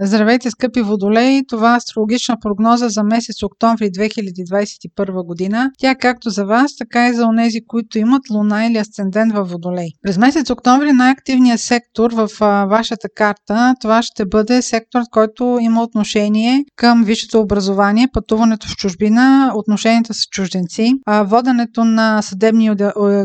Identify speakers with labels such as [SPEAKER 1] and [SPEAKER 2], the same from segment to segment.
[SPEAKER 1] Здравейте, скъпи водолеи! Това е астрологична прогноза за месец октомври 2021 година. Тя е както за вас, така и за онези, които имат луна или асцендент във водолей. През месец октомври най-активният сектор в а, вашата карта, това ще бъде сектор, който има отношение към висшето образование, пътуването в чужбина, отношенията с чужденци, а, воденето на съдебни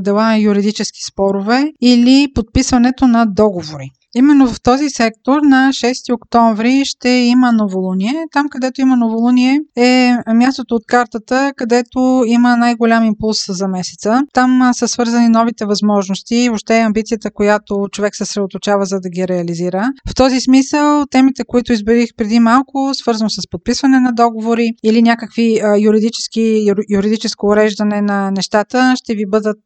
[SPEAKER 1] дела и юридически спорове или подписването на договори. Именно в този сектор на 6 октомври ще има новолуние. Там, където има новолуние е мястото от картата, където има най-голям импулс за месеца. Там са свързани новите възможности, въобще е амбицията, която човек се съсредоточава за да ги реализира. В този смисъл темите, които изберих преди малко, свързано с подписване на договори или някакви юридически, юридическо уреждане на нещата, ще ви бъдат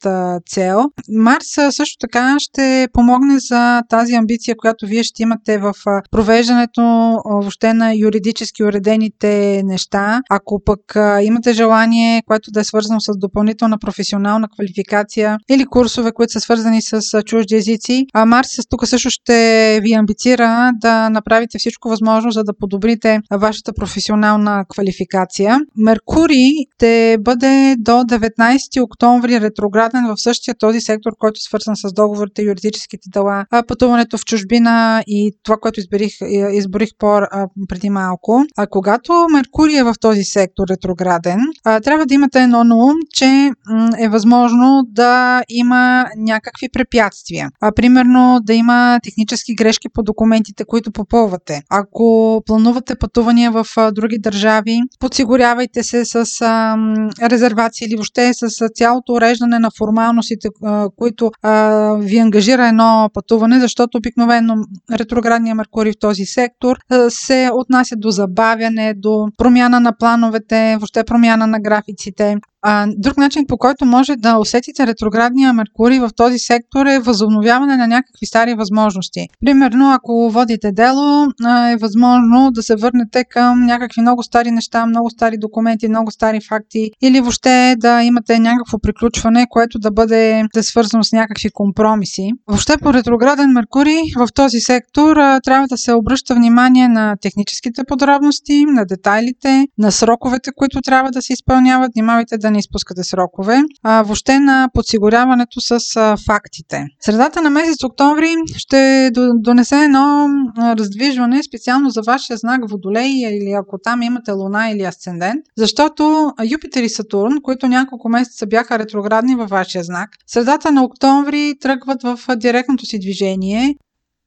[SPEAKER 1] цел. Марс също така ще помогне за тази амбиция позиция, която вие ще имате в провеждането въобще на юридически уредените неща. Ако пък имате желание, което да е свързано с допълнителна професионална квалификация или курсове, които са свързани с чужди езици, Марс тук също ще ви амбицира да направите всичко възможно, за да подобрите вашата професионална квалификация. Меркурий ще бъде до 19 октомври ретрограден в същия този сектор, който е свързан с договорите, юридическите дела, пътуването в чужбина и това, което изборих, изборих по, преди малко. А когато Меркурий е в този сектор ретрограден, трябва да имате едно на ум, че е възможно да има някакви препятствия. А, примерно да има технически грешки по документите, които попълвате. Ако планувате пътувания в други държави, подсигурявайте се с а, резервации или въобще с цялото уреждане на формалностите, а, които а, ви ангажира едно пътуване, защото обикновено ретроградния Меркурий в този сектор се отнася до забавяне, до промяна на плановете, въобще промяна на графиците. Друг начин, по който може да усетите ретроградния Меркурий в този сектор е възобновяване на някакви стари възможности. Примерно, ако водите дело, е възможно да се върнете към някакви много стари неща, много стари документи, много стари факти или въобще да имате някакво приключване, което да бъде да е свързано с някакви компромиси. Въобще по ретрограден Меркурий в този сектор трябва да се обръща внимание на техническите подробности, на детайлите, на сроковете, които трябва да се изпълняват. Внимавайте да не изпускате срокове, а въобще на подсигуряването с фактите. Средата на месец октомври ще донесе едно раздвижване специално за вашия знак Водолей или ако там имате Луна или Асцендент, защото Юпитер и Сатурн, които няколко месеца бяха ретроградни във вашия знак, средата на октомври тръгват в директното си движение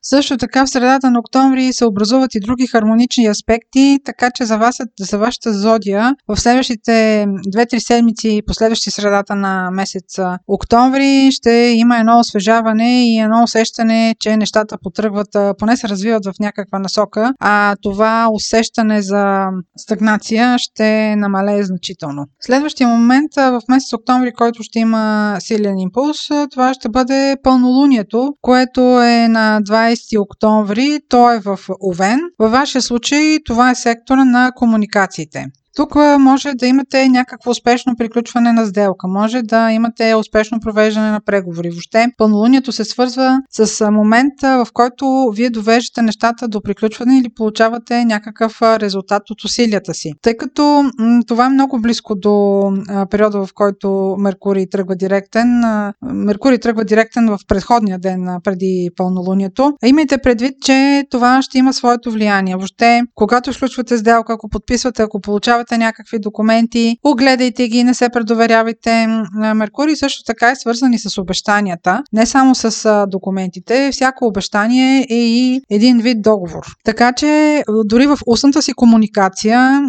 [SPEAKER 1] също така в средата на октомври се образуват и други хармонични аспекти, така че за, вас, за вашата зодия в следващите 2-3 седмици, последващи средата на месец октомври, ще има едно освежаване и едно усещане, че нещата потръгват, поне се развиват в някаква насока, а това усещане за стагнация ще намалее значително. Следващия момент в месец октомври, който ще има силен импулс, това ще бъде пълнолунието, което е на 20 20 октомври, той е в Овен. Във вашия случай това е сектора на комуникациите. Тук може да имате някакво успешно приключване на сделка, може да имате успешно провеждане на преговори. Въобще, пълнолунието се свързва с момента, в който вие довеждате нещата до приключване или получавате някакъв резултат от усилията си. Тъй като това е много близко до периода, в който Меркурий тръгва директен. Меркурий тръгва директен в предходния ден преди пълнолунието. Имайте предвид, че това ще има своето влияние. Въобще, когато изключвате сделка, ако подписвате, ако получавате получавате някакви документи, огледайте ги, не се предоверявайте. Меркурий също така е свързан и с обещанията, не само с документите. Всяко обещание е и един вид договор. Така че дори в устната си комуникация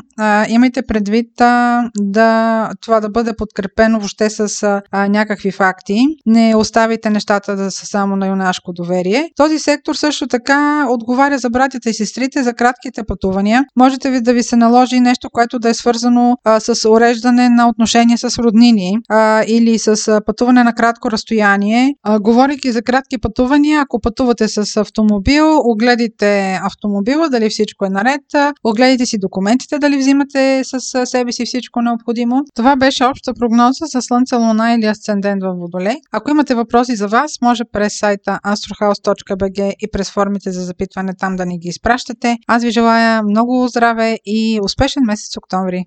[SPEAKER 1] имайте предвид да това да бъде подкрепено въобще с някакви факти. Не оставите нещата да са само на юнашко доверие. Този сектор също така отговаря за братята и сестрите за кратките пътувания. Можете ви да ви се наложи нещо, което да е свързано а, с уреждане на отношения с роднини а, или с а, пътуване на кратко разстояние. А, говорейки за кратки пътувания, ако пътувате с автомобил, огледайте автомобила, дали всичко е наред, огледайте си документите, дали взимате с себе си всичко необходимо. Това беше обща прогноза за Слънце, Луна или Асцендент в Водолей. Ако имате въпроси за вас, може през сайта astrohouse.bg и през формите за запитване там да ни ги изпращате. Аз ви желая много здраве и успешен месец октомври!